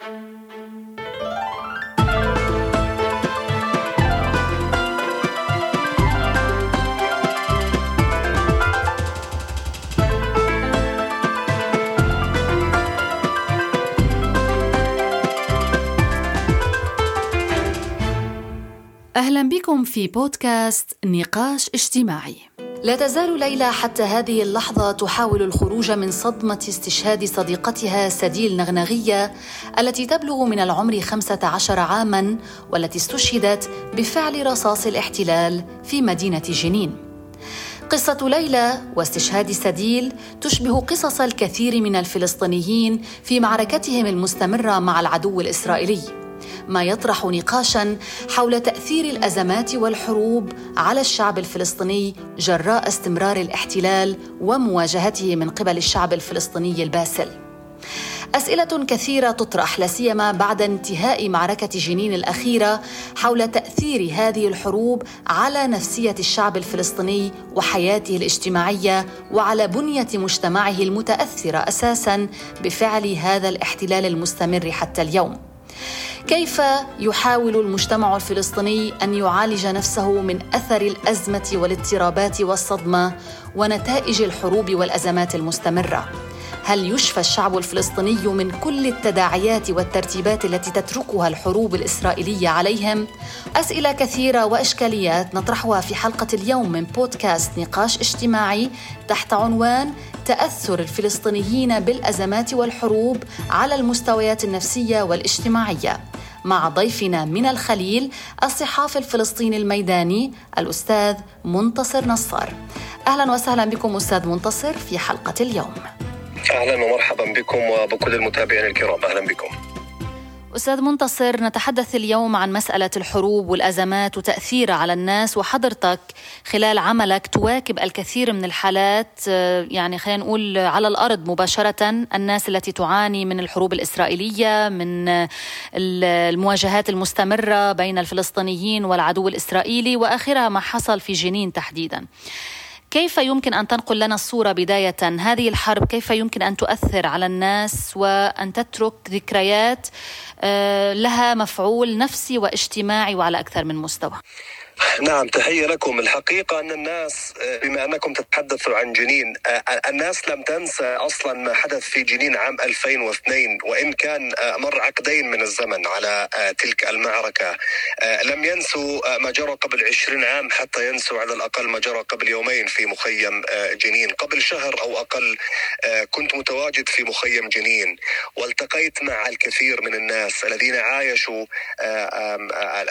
أهلا بكم في بودكاست نقاش اجتماعي. لا تزال ليلى حتى هذه اللحظة تحاول الخروج من صدمة استشهاد صديقتها سديل نغنغية التي تبلغ من العمر 15 عاما والتي استشهدت بفعل رصاص الاحتلال في مدينة جنين. قصة ليلى واستشهاد سديل تشبه قصص الكثير من الفلسطينيين في معركتهم المستمرة مع العدو الإسرائيلي. ما يطرح نقاشا حول تأثير الأزمات والحروب على الشعب الفلسطيني جراء استمرار الاحتلال ومواجهته من قبل الشعب الفلسطيني الباسل أسئلة كثيرة تطرح لا سيما بعد انتهاء معركة جنين الأخيرة حول تأثير هذه الحروب على نفسية الشعب الفلسطيني وحياته الاجتماعية وعلى بنية مجتمعه المتأثرة أساسا بفعل هذا الاحتلال المستمر حتى اليوم. كيف يحاول المجتمع الفلسطيني أن يعالج نفسه من أثر الأزمة والاضطرابات والصدمة ونتائج الحروب والأزمات المستمرة؟ هل يشفى الشعب الفلسطيني من كل التداعيات والترتيبات التي تتركها الحروب الإسرائيلية عليهم؟ أسئلة كثيرة وإشكاليات نطرحها في حلقة اليوم من بودكاست نقاش اجتماعي تحت عنوان تأثر الفلسطينيين بالأزمات والحروب على المستويات النفسية والاجتماعية. مع ضيفنا من الخليل الصحافي الفلسطيني الميداني الأستاذ منتصر نصار. أهلا وسهلا بكم أستاذ منتصر في حلقة اليوم. أهلا ومرحبا بكم وبكل المتابعين الكرام. أهلا بكم. أستاذ منتصر نتحدث اليوم عن مسألة الحروب والأزمات وتأثيرها على الناس وحضرتك خلال عملك تواكب الكثير من الحالات آه، يعني خلينا نقول على الأرض مباشرة الناس التي تعاني من الحروب الإسرائيلية من المواجهات المستمرة بين الفلسطينيين والعدو الإسرائيلي وآخرها ما حصل في جنين تحديداً. كيف يمكن أن تنقل لنا الصورة بداية هذه الحرب؟ كيف يمكن أن تؤثر على الناس وأن تترك ذكريات آه، لها مفعول نفسي واجتماعي وعلى أكثر من مستوى؟ نعم تحية لكم الحقيقة أن الناس آه، بما أنكم تتحدثوا عن جنين آه، آه، الناس لم تنسى أصلا ما حدث في جنين عام 2002 وإن كان مر عقدين من الزمن على تلك المعركة. لم ينسوا ما جرى قبل 20 عام حتى ينسوا على الأقل ما جرى قبل يومين في مخيم جنين. قبل شهر أو أقل كنت متواجد في مخيم جنين والتقيت مع الكثير من الناس الذين عايشوا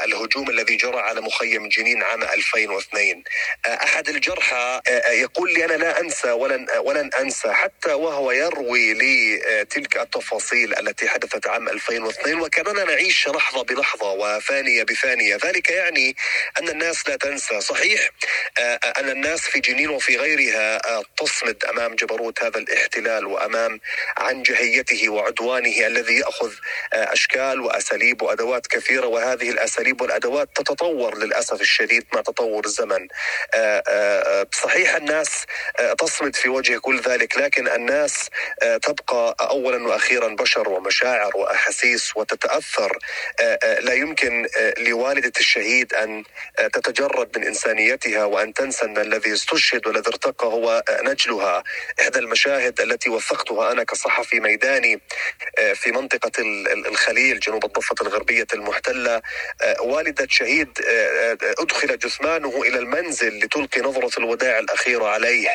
الهجوم الذي جرى على مخيم جنين جنين عام 2002 آه، أحد الجرحى آه، آه، يقول لي أنا لا أنسى ولن ولن أنسى حتى وهو يروي لي تلك التفاصيل التي حدثت عام 2002 وكاننا نعيش لحظة بلحظة وثانية بثانية. ذلك يعني أن الناس لا تنسى. صحيح أن الناس في جنين وفي غيرها تصمد أمام جبروت هذا الاحتلال وأمام عنجهيته وعدوانه الذي يأخذ أشكال وأساليب وأدوات كثيرة. وهذه الأساليب والأدوات تتطور للأسف الشديد مع تطور الزمن. آه، آه، آه، صحيح الناس تصمد في وجه كل ذلك لكن الناس تبقى اولا وأخيرا بشر ومشاعر وأحاسيس وتتأثر. لا يمكن لوالدة الشهيد أن تتجرد من إنسانيتها وأن تنسى أن الذي استشهد والذي ارتقى هو نجلها. إحدى المشاهد التي وثقتها أنا كصحفي ميداني في منطقة الخليل جنوب الضفة الغربية المحتلة والدة شهيد أدخل جثمانه إلى المنزل لتلقي نظرة الوداع الأخيرة عليه.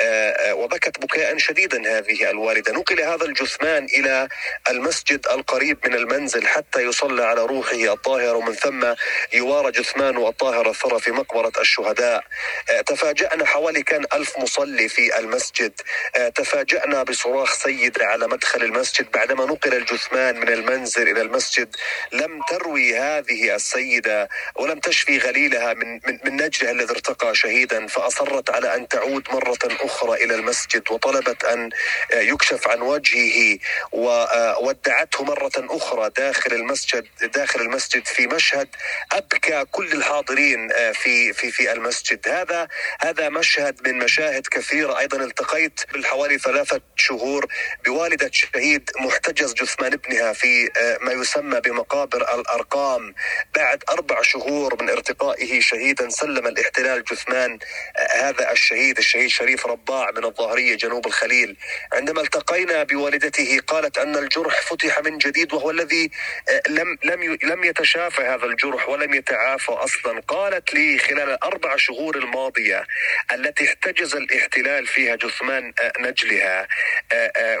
آه، آه، وبكت بكاء شديدا هذه الوالدة. نقل هذا الجثمان إلى المسجد القريب من المنزل حتى يصلى على روحه الطاهر. ومن ثم يوارى جثمان الطاهر الثرى في مقبرة الشهداء. آه، تفاجأنا حوالي كان ألف مصلي في المسجد. تفاجأنا بصراخ سيدة على مدخل المسجد. بعدما نقل الجثمان من المنزل إلى المسجد لم تروي هذه السيدة ولم تشفي خليلها من من, من نجلها الذي ارتقى شهيدا فأصرت على أن تعود مرة أخرى إلى المسجد وطلبت أن يكشف عن وجهه وودعته مرة أخرى داخل المسجد داخل المسجد في مشهد أبكى كل الحاضرين في في في المسجد. هذا هذا مشهد من مشاهد كثيرة. أيضا التقيت بالحوالي ثلاثة شهور بوالدة شهيد محتجز جثمان ابنها في ما يسمى بمقابر الأرقام. بعد أربع شهور من ارتقائه شهيدا سلم الاحتلال جثمان. هذا الشهيد الشهيد شريف رباع من الظاهرية جنوب الخليل. عندما التقينا بوالدته قالت أن الجرح فتح من جديد وهو الذي لم لم لم يتشافى هذا الجرح ولم يتعافى أصلا. قالت لي خلال الاربع شهور الماضية التي احتجز الاحتلال فيها جثمان نجلها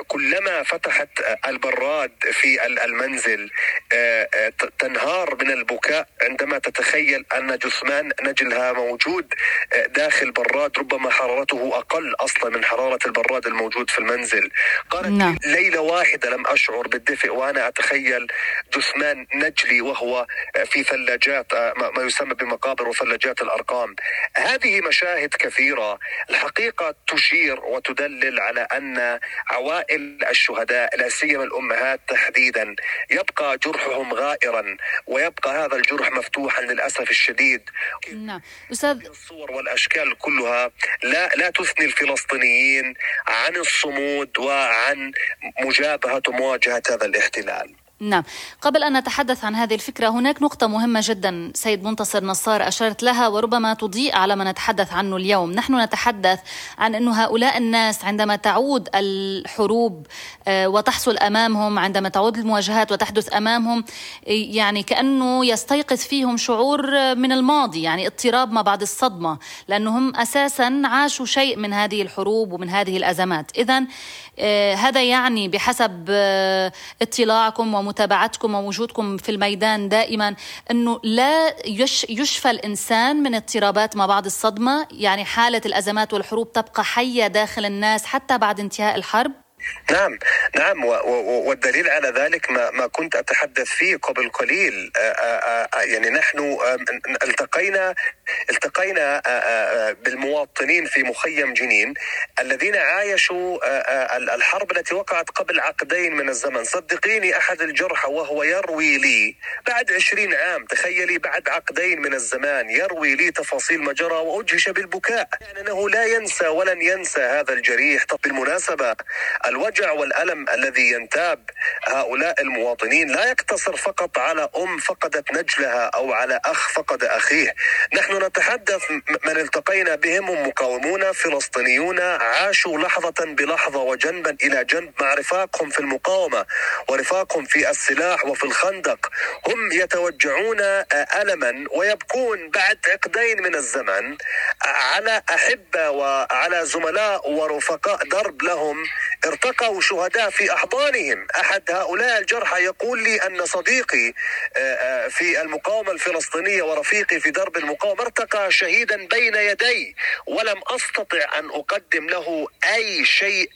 كلما فتحت البراد في المنزل تنهار من البكاء. عندما تتخيل أن جثمان نجلها موجود داخل براد ربما حرارته أقل أصلا من حرارة البراد الموجود في المنزل. قالت نعم. ليلة واحدة لم أشعر بالدفء وأنا أتخيل جثمان نجلي وهو في ثلاجات ما يسمى بمقابر وثلاجات الأرقام. هذه مشاهد كثيرة الحقيقة تشير وتدلل على أن عوائل الشهداء لا سيما الأمهات تحديدا يبقى جرحهم غائرا ويبقى هذا الجرح مفتوحا للأسف الشديد. نعم. أستاذ الصور والأشكال كلها لا لا تثني الفلسطينيين عن الصمود وعن مجابهة ومواجهه هذا الاحتلال. نعم. قبل أن نتحدث عن هذه الفكرة هناك نقطة مهمة جدا سيد منتصر نصار أشرت لها وربما تضيء على ما نتحدث عنه اليوم. نحن نتحدث عن أن هؤلاء الناس عندما تعود الحروب وتحصل أمامهم عندما تعود المواجهات وتحدث أمامهم يعني كأنه يستيقظ فيهم شعور من الماضي يعني اضطراب ما بعد الصدمة لأنهم أساسا عاشوا شيء من هذه الحروب ومن هذه الأزمات. إذا هذا يعني بحسب اطلاعكم ومتابعتكم ووجودكم في الميدان دائما أنه لا يشفى الإنسان من اضطرابات ما بعد الصدمة. يعني حالة الأزمات والحروب تبقى حية داخل الناس حتى بعد انتهاء الحرب. نعم نعم والدليل على ذلك ما, ما كنت أتحدث فيه قبل قليل. يعني نحن التقينا التقينا بالمواطنين في مخيم جنين الذين عايشوا الحرب التي وقعت قبل عقدين من الزمن. صدقيني أحد الجرحى وهو يروي لي بعد عشرين عام تخيلي بعد عقدين من الزمان يروي لي تفاصيل ما جرى وادهش بالبكاء. يعني إنه لا ينسى ولن ينسى هذا الجريح. طب بالمناسبة الوجع والألم الذي ينتاب هؤلاء المواطنين لا يقتصر فقط على أم فقدت نجلها أو على أخ فقد أخيه. نحن نتحدث من التقينا بهم هم مقاومون فلسطينيون عاشوا لحظة بلحظة وجنبا إلى جنب مع رفاقهم في المقاومة ورفاقهم في السلاح وفي الخندق. هم يتوجعون ألما ويبكون بعد عقدين من الزمن على أحبة وعلى زملاء ورفقاء درب لهم شهداء في أحضانهم. أحد هؤلاء الجرحى يقول لي أن صديقي في المقاومة الفلسطينية ورفيقي في درب المقاومة ارتقى شهيدا بين يدي ولم أستطع أن أقدم له أي شيء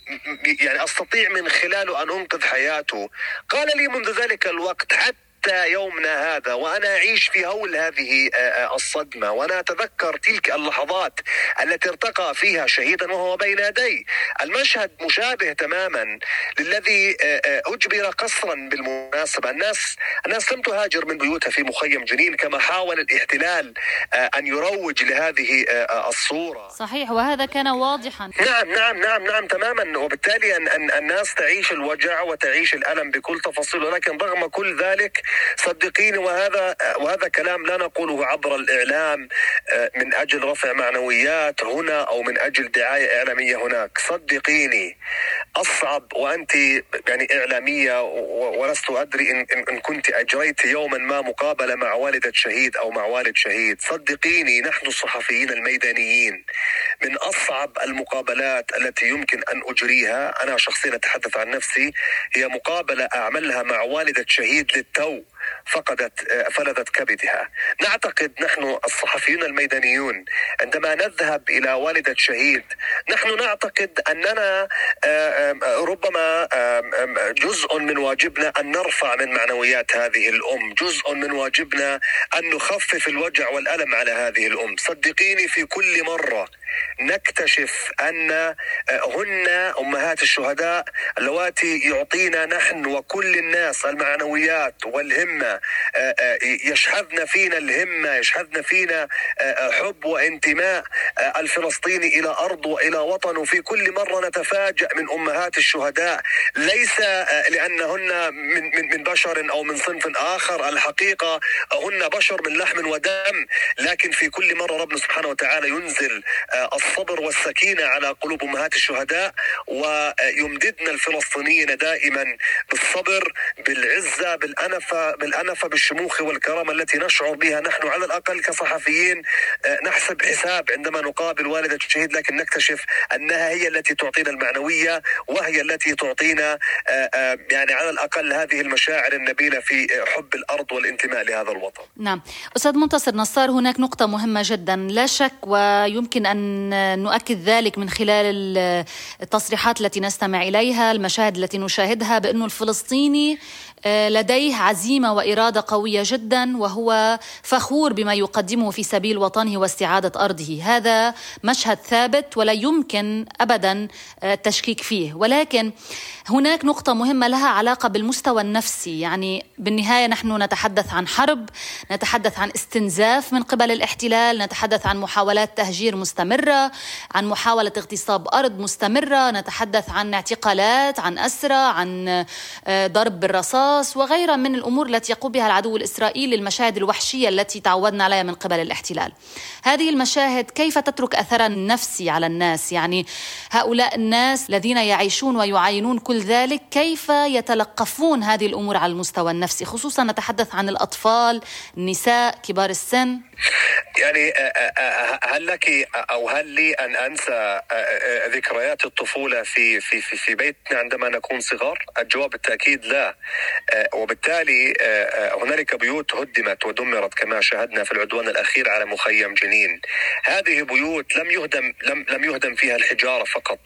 يعني أستطيع من خلاله أن أنقذ حياته. قال لي منذ ذلك الوقت حتى حتى يومنا هذا؟ وأنا أعيش في هول هذه الصدمة. وأنا أتذكر تلك اللحظات التي ارتقى فيها شهيدا وهو بين يدي. المشهد مشابه تماما للذي أجبر قسرا بالمناسبة. الناس الناس لم تهاجر من بيوتها في مخيم جنين كما حاول الاحتلال أن يروج لهذه الصورة. صحيح وهذا كان واضحا. نعم نعم نعم نعم تماما. وبالتالي أن, أن الناس تعيش الوجع وتعيش الألم بكل تفاصيله ولكن رغم كل ذلك صدقيني وهذا وهذا كلام لا نقوله عبر الإعلام من أجل رفع معنويات هنا أو من أجل دعاية إعلامية هناك. صدقيني أصعب وأنت يعني إعلامية ولست أدري إن إن كنت أجريت يوما ما مقابلة مع والدة شهيد أو مع والد شهيد. صدقيني نحن الصحفيين الميدانيين من أصعب المقابلات التي يمكن أن أجريها. أنا شخصيا أتحدث عن نفسي هي مقابلة أعملها مع والدة شهيد للتو. فقدت فلذت كبدها. نعتقد نحن الصحفيون الميدانيون عندما نذهب إلى والدة شهيد نحن نعتقد أننا ربما جزء من واجبنا أن نرفع من معنويات هذه الأم جزء من واجبنا أن نخفف الوجع والألم على هذه الأم. صدقيني في كل مرة نكتشف أن آه، هن أمهات الشهداء اللواتي يعطينا نحن وكل الناس المعنويات والهمة آه، آه، يشحذن فينا الهمة يشحذن فينا حب وانتماء الفلسطيني إلى أرض وإلى وطن وفي كل مرة نتفاجأ من أمهات الشهداء. ليس لأنهن من من من بشر أو من صنف آخر الحقيقة هن بشر من لحم ودم. لكن في كل مرة ربنا سبحانه وتعالى ينزل الصبر والسكينة على قلوب أمهات الشهداء ويمددنا الفلسطينيين دائما بالصبر بالعزة بالأنفة بالأنفة بالشموخ والكرامة التي نشعر بها نحن على الأقل كصحفيين. آه، نحسب حساب عندما نقابل والدة الشهيد لكن نكتشف أنها هي التي تعطينا المعنوية وهي التي تعطينا آه، آه، يعني على الأقل هذه المشاعر النبيلة في حب الأرض والانتماء لهذا الوطن. نعم. أستاذ منتصر نصار هناك نقطة مهمة جدا. لا شك ويمكن أن نؤكد ذلك من خلال التصريحات التي نستمع إليها، المشاهد التي نشاهدها بانه الفلسطيني لديه عزيمة واراده قوية جدا وهو فخور بما يقدمه في سبيل وطنه واستعادة أرضه، هذا مشهد ثابت ولا يمكن ابدا آه، التشكيك فيه، ولكن هناك نقطة مهمة لها علاقة بالمستوى النفسي، يعني بالنهاية نحن نتحدث عن حرب، نتحدث عن استنزاف من قبل الاحتلال، نتحدث عن محاولات تهجير مستمرة، عن محاولة اغتصاب أرض مستمرة، نتحدث عن اعتقالات، عن أسرى، عن آه، ضرب بالرصاص الرصاص وغيرها من الأمور التي يقوم بها العدو الإسرائيلي المشاهد الوحشية التي تعودنا عليها من قبل الاحتلال. هذه المشاهد كيف تترك اثرا نفسي على الناس؟ يعني هؤلاء الناس الذين يعيشون ويعاينون كل ذلك كيف يتلقفون هذه الأمور على المستوى النفسي؟ خصوصا نتحدث عن الأطفال، النساء، كبار السن. يعني آه، آه، آه، هل لك أو هل لي أن أنسى ذكريات الطفولة في في في, في بيتنا عندما نكون صغار؟ الجواب بالتأكيد لا وبالتالي هنالك بيوت هدمت ودمرت كما شاهدنا في العدوان الأخير على مخيم جنين. هذه بيوت لم يهدم لم لم يهدم فيها الحجارة فقط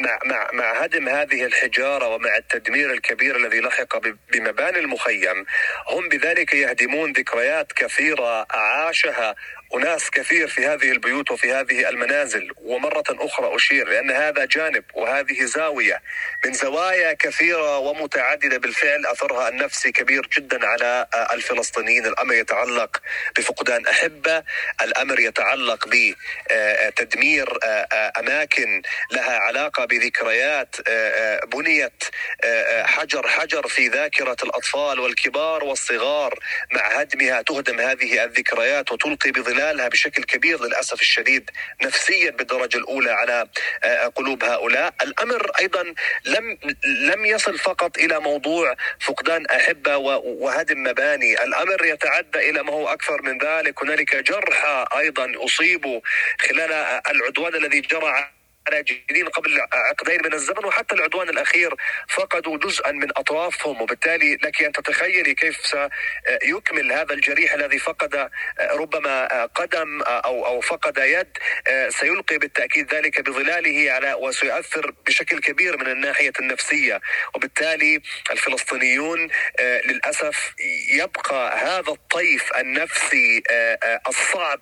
مع مع مع هدم هذه الحجارة ومع التدمير الكبير الذي لحق بمباني المخيم هم بذلك يهدمون ذكريات كثيرة عاشها أناس كثير في هذه البيوت وفي هذه المنازل ومرة أخرى أشير لأن هذا جانب وهذه زاوية من زوايا كثيرة ومتعددة بالفعل. أثرها النفسي كبير جدا على الفلسطينيين. الأمر يتعلق بفقدان أحبة الأمر يتعلق بتدمير أماكن لها علاقة بذكريات بنيت حجر حجر في ذاكرة الأطفال والكبار والصغار. مع هدمها تهدم هذه الذكريات وتلقي بظلال اختلالها بشكل كبير للأسف الشديد نفسيا بالدرجة الأولى على آه، قلوب هؤلاء، الأمر أيضا لم لم يصل فقط إلى موضوع فقدان أحبة وهدم مباني، الأمر يتعدى إلى ما هو أكثر من ذلك، هنالك جرحى أيضا اصيبوا خلال العدوان الذي جرى جديد قبل عقدين من الزمن وحتى العدوان الأخير فقدوا جزءا من أطرافهم. وبالتالي لك أن تتخيلي كيف سيكمل هذا الجريح الذي فقد ربما قدم أو أو فقد يد سيلقي بالتأكيد ذلك بظلاله على وسيؤثر بشكل كبير من الناحية النفسية. وبالتالي الفلسطينيون للأسف يبقى هذا الطيف النفسي الصعب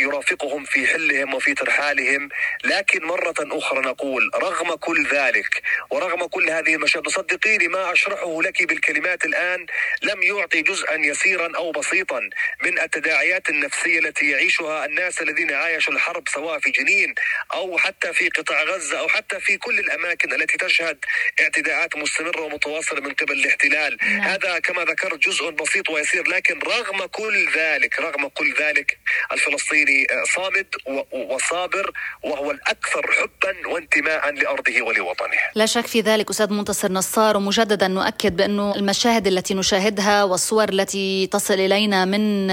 يرافقهم في حلهم وفي ترحالهم. لكن مره أخرى نقول رغم كل ذلك ورغم كل هذه المشاهد صدقيني ما أشرحه لك بالكلمات الآن لم يعطي جزءا يسيرا أو بسيطا من التداعيات النفسية التي يعيشها الناس الذين عايشوا الحرب سواء في جنين أو حتى في قطاع غزة أو حتى في كل الأماكن التي تشهد اعتداءات مستمرة ومتواصلة من قبل الاحتلال نعم. هذا كما ذكرت جزء بسيط ويسير لكن رغم كل ذلك رغم كل ذلك الفلسطيني صامد وصابر وهو الأكثر حبا وانتماء لأرضه ولوطنه. لا شك في ذلك أستاذ منتصر نصار. ومجددا نؤكد بانه المشاهد التي نشاهدها والصور التي تصل إلينا من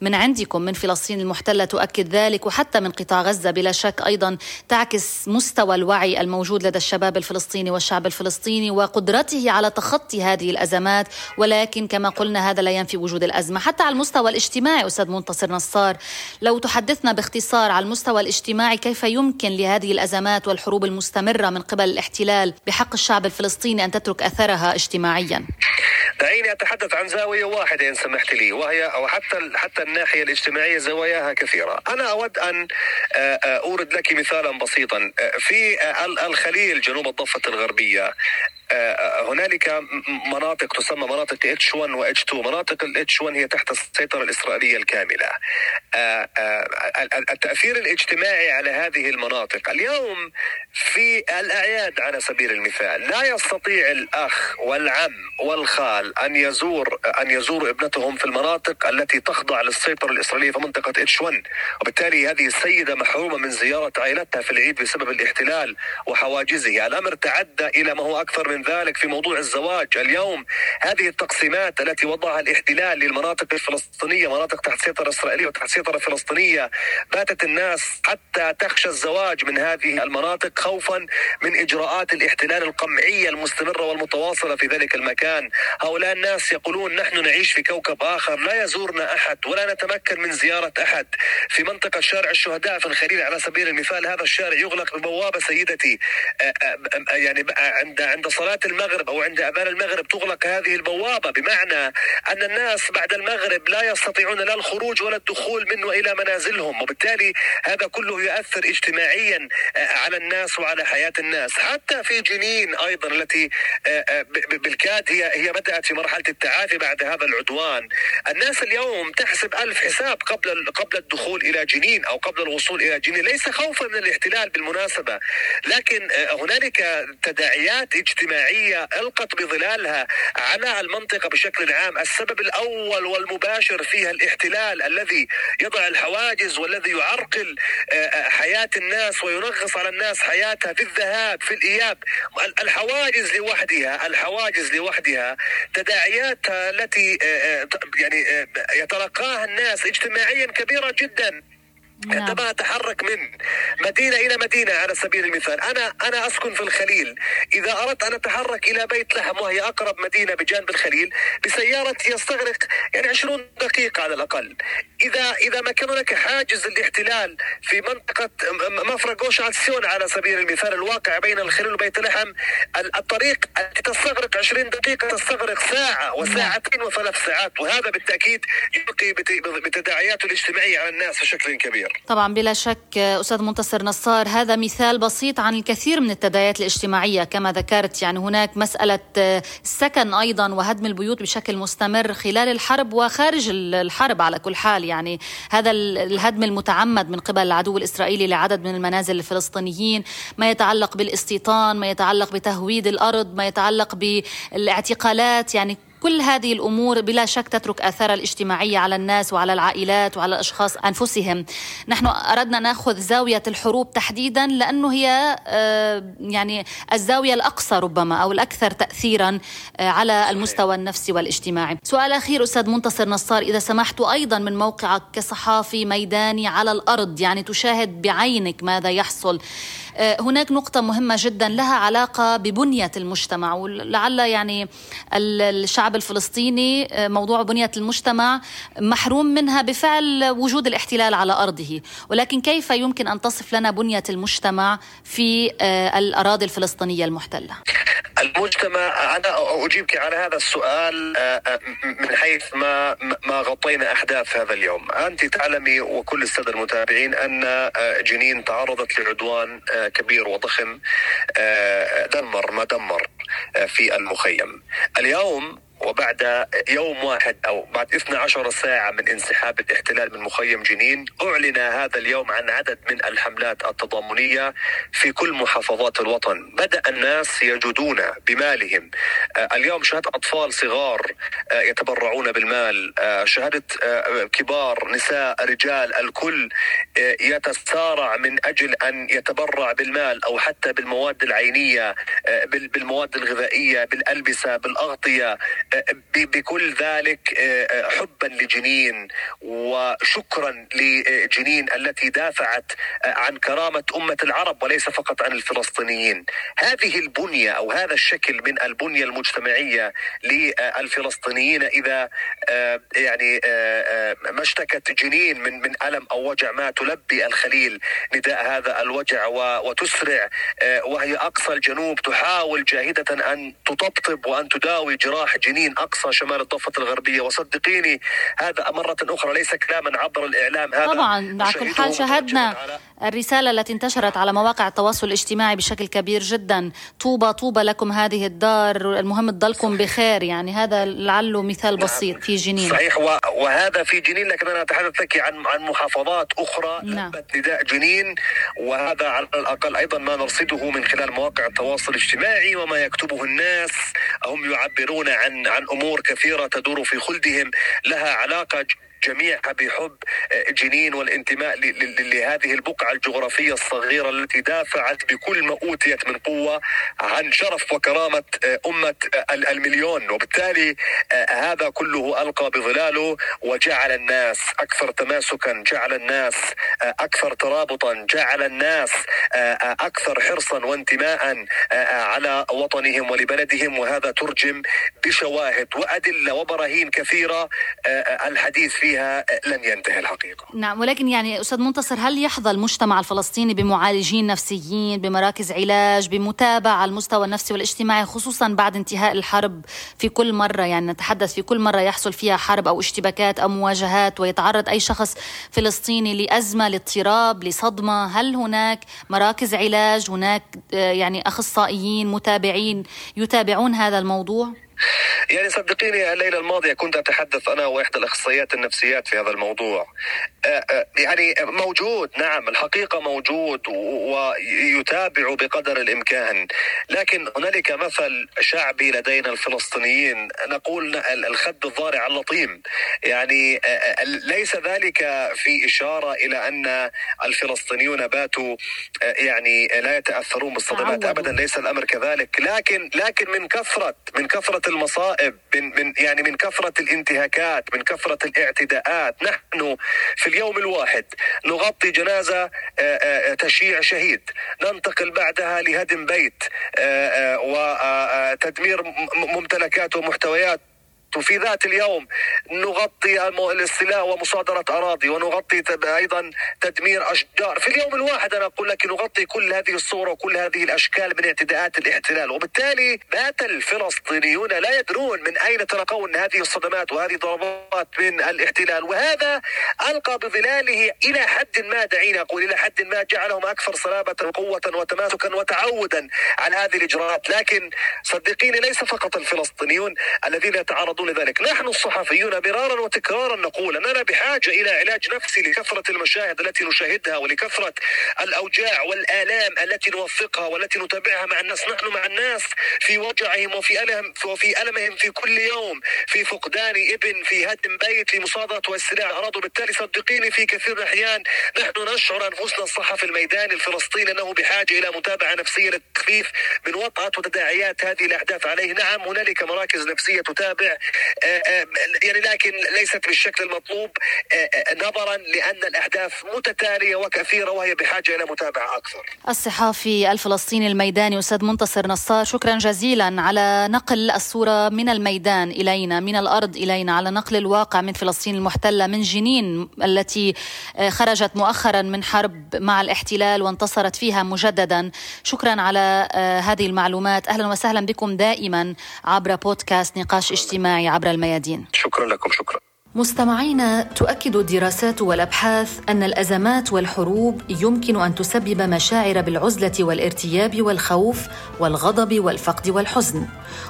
من عندكم من فلسطين المحتلة تؤكد ذلك وحتى من قطاع غزة بلا شك أيضا تعكس مستوى الوعي الموجود لدى الشباب الفلسطيني والشعب الفلسطيني وقدرته على تخطي هذه الأزمات. ولكن كما قلنا هذا لا ينفي وجود الأزمة. حتى على المستوى الاجتماعي أستاذ منتصر نصار لو تحدثنا باختصار على المستوى الاجتماعي كيف يمكن لهذه الأزمات والحروب المستمرة من قبل الاحتلال بحق الشعب الفلسطيني أن تترك أثرها اجتماعيا. دعيني أتحدث عن زاوية واحدة إن سمحت لي وهي أو حتى حتى الناحية الاجتماعية زواياها كثيرة، أنا أود أن آه، آه، أورد لك مثالا بسيطا. آه، في الخليل جنوب الضفة الغربية هنالك مناطق تسمى مناطق H 1 و H 2 مناطق ال H 1 هي تحت السيطرة الإسرائيلية الكاملة. التأثير الاجتماعي على هذه المناطق. اليوم في الأعياد على سبيل المثال لا يستطيع الأخ والعم والخال أن يزور أن يزور ابنتهم في المناطق التي تخضع للسيطرة الإسرائيلية في منطقة H 1 وبالتالي هذه السيدة محرومة من زيارة عائلتها في العيد بسبب الاحتلال وحواجزه. الأمر تعدى إلى ما هو أكثر من ذلك في موضوع الزواج. اليوم هذه التقسيمات التي وضعها الاحتلال للمناطق الفلسطينية مناطق تحت سيطرة إسرائيلية وتحت سيطرة فلسطينية باتت الناس حتى تخشى الزواج من هذه المناطق خوفا من إجراءات الاحتلال القمعية المستمرة والمتواصلة في ذلك المكان. هؤلاء الناس يقولون نحن نعيش في كوكب آخر لا يزورنا أحد ولا نتمكن من زيارة أحد. في منطقة شارع الشهداء في الخليل على سبيل المثال هذا الشارع يغلق ببوابة سيدتي يعني عند عند صلاة المغرب أو عند أذان المغرب تغلق هذه البوابة بمعنى أن الناس بعد المغرب لا يستطيعون لا الخروج ولا الدخول منه إلى منازلهم وبالتالي هذا كله يؤثر اجتماعيا على الناس وعلى حياة الناس. حتى في جنين أيضا التي بالكاد هي هي بدأت في مرحلة التعافي بعد هذا العدوان. الناس اليوم تحسب ألف حساب قبل قبل الدخول إلى جنين أو قبل الوصول إلى جنين. ليس خوفا من الاحتلال بالمناسبة لكن هنالك تداعيات اجتماعية ألقت بظلالها على المنطقة بشكل عام. السبب الأول والمباشر فيها الاحتلال الذي يضع الحواجز والذي يعرقل حياة الناس وينغص على الناس حياتها في الذهاب في الإياب. الحواجز لوحدها الحواجز لوحدها تداعياتها التي يعني يتلقاها الناس اجتماعيا كبيرة جدا. عندما نعم. أتحرك من مدينة إلى مدينة على سبيل المثال. أنا أنا أسكن في الخليل. إذا أردت أن أتحرك إلى بيت لحم وهي أقرب مدينة بجانب الخليل بسيارتي يستغرق يعني 20 دقيقة على الأقل. إذا إذا ما كان هناك حاجز الاحتلال في منطقة مفرق اوشعتسيون على سبيل المثال الواقع بين الخليل وبيت لحم الطريق التي تستغرق 20 دقيقة تستغرق ساعة وساعتين وثلاث ساعات وهذا بالتأكيد يلقي بتداعياته الاجتماعية على الناس بشكل كبير. طبعا بلا شك أستاذ منتصر نصار هذا مثال بسيط عن الكثير من التداعيات الاجتماعية. كما ذكرت يعني هناك مسألة السكن أيضا وهدم البيوت بشكل مستمر خلال الحرب وخارج الحرب على كل حال. يعني هذا الهدم المتعمد من قبل العدو الإسرائيلي لعدد من المنازل الفلسطينيين. ما يتعلق بالإستيطان ما يتعلق بتهويد الأرض ما يتعلق بالإعتقالات. يعني كل هذه الأمور بلا شك تترك اثارها الاجتماعية على الناس وعلى العائلات وعلى الأشخاص أنفسهم. نحن أردنا نأخذ زاوية الحروب تحديدا لأنه هي آه، يعني الزاوية الأقصى ربما أو الأكثر تاثيرا آه، على المستوى النفسي والاجتماعي. سؤال أخير أستاذ منتصر نصار إذا سمحت أيضا من موقعك كصحافي ميداني على الأرض يعني تشاهد بعينك ماذا يحصل هناك نقطة مهمة جدا لها علاقة ببنية المجتمع ولعل يعني الشعب الفلسطيني آه، موضوع بنية المجتمع محروم منها بفعل وجود الاحتلال على أرضه ولكن كيف يمكن أن تصف لنا بنية المجتمع في آه، الأراضي الفلسطينية المحتلة؟ المجتمع أنا أجيبك على هذا السؤال من حيث ما ما غطينا احداث هذا اليوم، أنت تعلمي وكل السادة المتابعين أن جنين تعرضت لعدوان كبير وضخم آه، دمر ما دمر آه، في المخيم. اليوم وبعد يوم واحد أو بعد 12 ساعة من انسحاب الاحتلال من مخيم جنين أعلن هذا اليوم عن عدد من الحملات التضامنية في كل محافظات الوطن. بدأ الناس يجودون بمالهم. آه، اليوم شهدت أطفال صغار آه، يتبرعون بالمال. آه، شهدت كبار نساء رجال الكل يتسارع من أجل أن يتبرع بالمال أو حتى بالمواد العينية بالمواد الغذائية بالألبسة بالأغطية. بكل ذلك حبا لجنين وشكرا لجنين التي دافعت عن كرامة أمة العرب وليس فقط عن الفلسطينيين. هذه البنية أو هذا الشكل من البنية المجتمعية للفلسطينيين آه، يعني آه، آه، ما اشتكت جنين من من ألم أو وجع ما تلبي الخليل نداء هذا الوجع وتسرع وهي أقصى الجنوب تحاول جاهدة أن تطبطب وأن تداوي جراح جنين. أقصى شمال الضفة الغربية. وصدقيني هذا مرة أخرى ليس كلاما عبر الإعلام هذا طبعا على كل حال شاهدنا الرسالة التي انتشرت على مواقع التواصل الاجتماعي بشكل كبير جدا. طوبى طوبى لكم هذه الدار. المهم تضلكم بخير. يعني هذا لعله مثال بسيط في جنين. صحيح وهذا في جنين لكن أنا أتحدث لك عن عن محافظات أخرى نعم. نداء جنين. وهذا على الأقل أيضا ما نرصده من خلال مواقع التواصل الاجتماعي وما يكتبه الناس. هم يعبرون عن عن أمور كثيرة تدور في خلدهم. لها علاقة جميعها بحب آه، جنين والانتماء لهذه البقعة الجغرافية الصغيرة التي دافعت بكل ما أوتيت من قوة عن شرف وكرامة آه، أمة آه، المليون. وبالتالي هذا كله ألقى بظلاله وجعل الناس أكثر تماسكا جعل الناس أكثر ترابطا جعل الناس أكثر حرصا وانتماء على وطنهم ولبلدهم. وهذا ترجم بشواهد وأدلة وبراهين كثيرة الحديث فيها. فيها لن ينتهي الحقيقة. نعم ولكن يعني أستاذ منتصر هل يحظى المجتمع الفلسطيني بمعالجين نفسيين بمراكز علاج بمتابعة على المستوى النفسي والاجتماعي خصوصا بعد انتهاء الحرب في كل مرة؟ يعني نتحدث في كل مرة يحصل فيها حرب أو اشتباكات أو مواجهات ويتعرض أي شخص فلسطيني لأزمة لاضطراب لصدمة؟ هل هناك مراكز علاج؟ هناك آه، يعني أخصائيين متابعين يتابعون هذا الموضوع؟ يعني صدقيني الليلة الماضية كنت أتحدث أنا وإحدى الأخصائيات النفسيات في هذا الموضوع. آه، آه، يعني موجود نعم الحقيقة موجود ويتابع بقدر الإمكان. لكن هنالك مثل شعبي لدينا الفلسطينيين نقول الخد الضارع اللطيم. يعني آه، ليس ذلك في إشارة إلى أن الفلسطينيون باتوا يعني لا يتأثرون بالصدمات أبدا ليس الأمر كذلك. لكن لكن من كثرة من كثرة المصائب من من يعني من كثرة الانتهاكات من كثرة الاعتداءات. نحن في اليوم الواحد نغطي جنازة آه، آه، تشييع شهيد. ننتقل بعدها لهدم بيت آه، وتدمير ممتلكات ومحتويات. وفي ذات اليوم نغطي الاستيلاء ومصادرة أراضي ونغطي أيضا تدمير أشجار. في اليوم الواحد أنا أقول لك نغطي كل هذه الصورة وكل هذه الأشكال من اعتداءات الاحتلال. وبالتالي بات الفلسطينيون لا يدرون من أين تلقون هذه الصدمات وهذه ضربات من الاحتلال. وهذا ألقى بظلاله إلى حد ما دعينا أقول إلى حد ما جعلهم أكثر صلابة قوة وتماسكا وتعودا على هذه الإجراءات. لكن صدقيني ليس فقط الفلسطينيون الذين يتعرضون لذلك نحن الصحفيون مرارا وتكرارا نقول أننا بحاجة إلى علاج نفسي لكثرة المشاهد التي نشاهدها ولكثرة الأوجاع والآلام التي نوثقها والتي نتابعها مع الناس. نحن مع الناس في وجعهم وفي ألم وفي ألمهم في كل يوم في فقدان ابن في هدم بيت في مصادرة واستيلاء أراضي وبالتالي صدقيني في كثير من الأحيان. نحن نشعر أنفسنا الصحفي الميداني الفلسطيني أنه بحاجة إلى متابعة نفسية للتخفيف من وطأة وتداعيات هذه الأحداث عليه. نعم هنالك مراكز نفسية تتابع يعني لكن ليست بالشكل المطلوب آه، نظرا لأن الأحداث متتالية وكثيرة وهي بحاجة إلى متابعة أكثر. الصحافي الفلسطيني الميداني أستاذ منتصر نصار شكرا جزيلا على نقل الصورة من الميدان إلينا من الأرض إلينا على نقل الواقع من فلسطين المحتلة من جنين التي خرجت مؤخرا من حرب مع الاحتلال وانتصرت فيها مجددا. شكرا على هذه المعلومات. أهلا وسهلا بكم دائما عبر بودكاست نقاش اجتماعي. عبر الميادين. شكرا لكم شكرا. مستمعينا تؤكد الدراسات والأبحاث أن الأزمات والحروب يمكن أن تسبب مشاعر بالعزلة والارتياب والخوف والغضب والفقد والحزن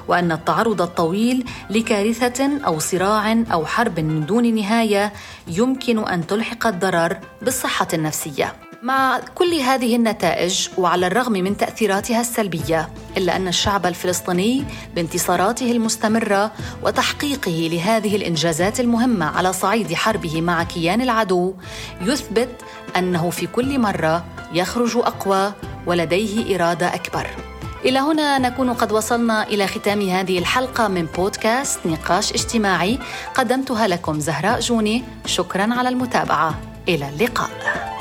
وأن التعرض الطويل لكارثة أو صراع أو حرب من دون نهاية يمكن أن تلحق الضرر بالصحة النفسية. مع كل هذه النتائج وعلى الرغم من تأثيراتها السلبية إلا أن الشعب الفلسطيني بانتصاراته المستمرة وتحقيقه لهذه الإنجازات المهمة على صعيد حربه مع كيان العدو يثبت أنه في كل مرة يخرج أقوى ولديه إرادة أكبر. إلى هنا نكون قد وصلنا إلى ختام هذه الحلقة من بودكاست نقاش اجتماعي قدمتها لكم زهراء جوني. شكرا على المتابعة. إلى اللقاء.